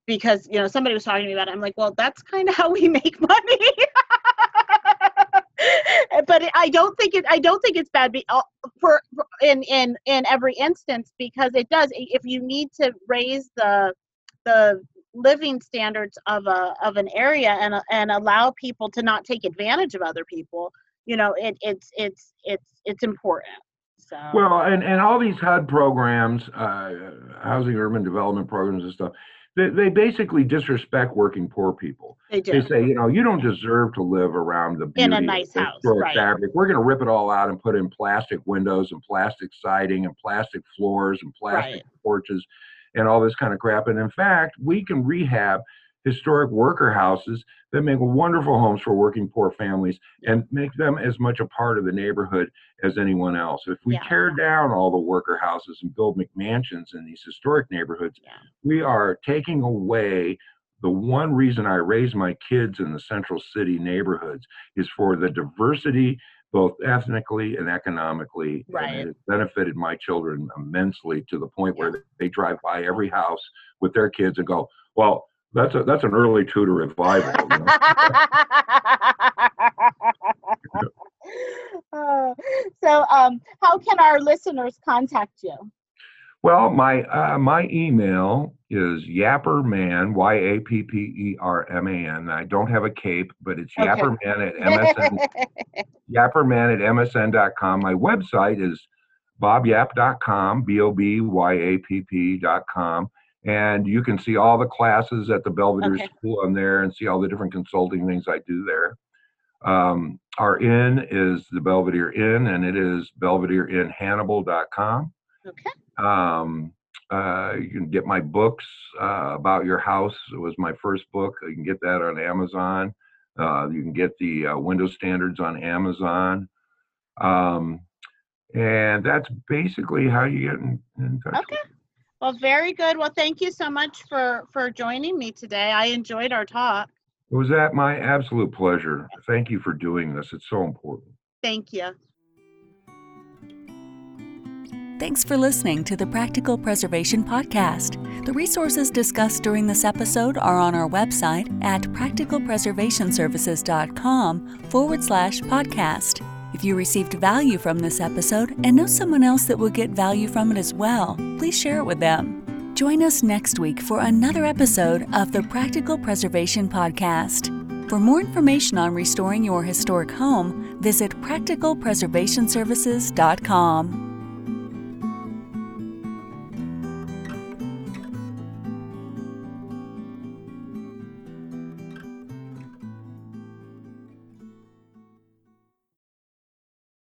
[SPEAKER 2] because you know somebody was talking to me about it. I'm like, well, that's kind of how we [laughs] make money. [laughs] but I don't think it. I don't think it's bad be, uh, for, for in in in every instance because it does. If you need to raise the the living standards of a of an area and uh, and allow people to not take advantage of other people, you know, it it's it's it's it's important. So
[SPEAKER 3] Well, and, and all these HUD programs, uh, housing urban development programs and stuff, they, they basically disrespect working poor people.
[SPEAKER 2] they do.
[SPEAKER 3] They say, you know, you don't deserve to live around the beauty
[SPEAKER 2] In a nice house, right.
[SPEAKER 3] fabric. We're going to rip it all out and put in plastic windows and plastic siding and plastic floors and plastic
[SPEAKER 2] Right.
[SPEAKER 3] porches and all this kind of crap. And in fact, we can rehab historic worker houses that make wonderful homes for working poor families and make them as much a part of the neighborhood as anyone else. If we
[SPEAKER 2] Yeah.
[SPEAKER 3] tear down all the worker houses and build McMansions in these historic neighborhoods,
[SPEAKER 2] Yeah.
[SPEAKER 3] we are taking away the one reason I raise my kids in the central city neighborhoods is for the diversity, both ethnically and economically.
[SPEAKER 2] Right.
[SPEAKER 3] And it benefited my children immensely to the point where they drive by every house with their kids and go, well, that's a that's an early Tudor revival. you know? [laughs]
[SPEAKER 2] So um how can our listeners contact you
[SPEAKER 3] Well, my uh, my email is yapperman y a p p e r m a n. I don't have a cape, but it's
[SPEAKER 2] Okay.
[SPEAKER 3] yapperman at msn [laughs] yapperman at msn.com. My website is bobyapp.com, b o b y a p p.com, and you can see all the classes at the Belvedere
[SPEAKER 2] Okay.
[SPEAKER 3] School on there, and see all the different consulting things I do there. Um, our inn is the Belvedere Inn, and it is belvedereinnhannibal.com.
[SPEAKER 2] okay
[SPEAKER 3] Um, uh, you can get my books uh, about your house. It was my first book. You can get that on Amazon. Uh, you can get the uh, window standards on Amazon. Um, and that's basically how you get in, in touch.
[SPEAKER 2] okay well very good well thank you so much for for joining me today i enjoyed our talk
[SPEAKER 3] It was at my absolute pleasure. Thank you for doing this. It's so important.
[SPEAKER 2] thank you
[SPEAKER 1] Thanks for listening to the Practical Preservation Podcast. The resources discussed during this episode are on our website at practicalpreservationservices.com forward slash podcast. If you received value from this episode and know someone else that will get value from it as well, please share it with them. Join us next week for another episode of the Practical Preservation Podcast. For more information on restoring your historic home, visit practicalpreservationservices.com.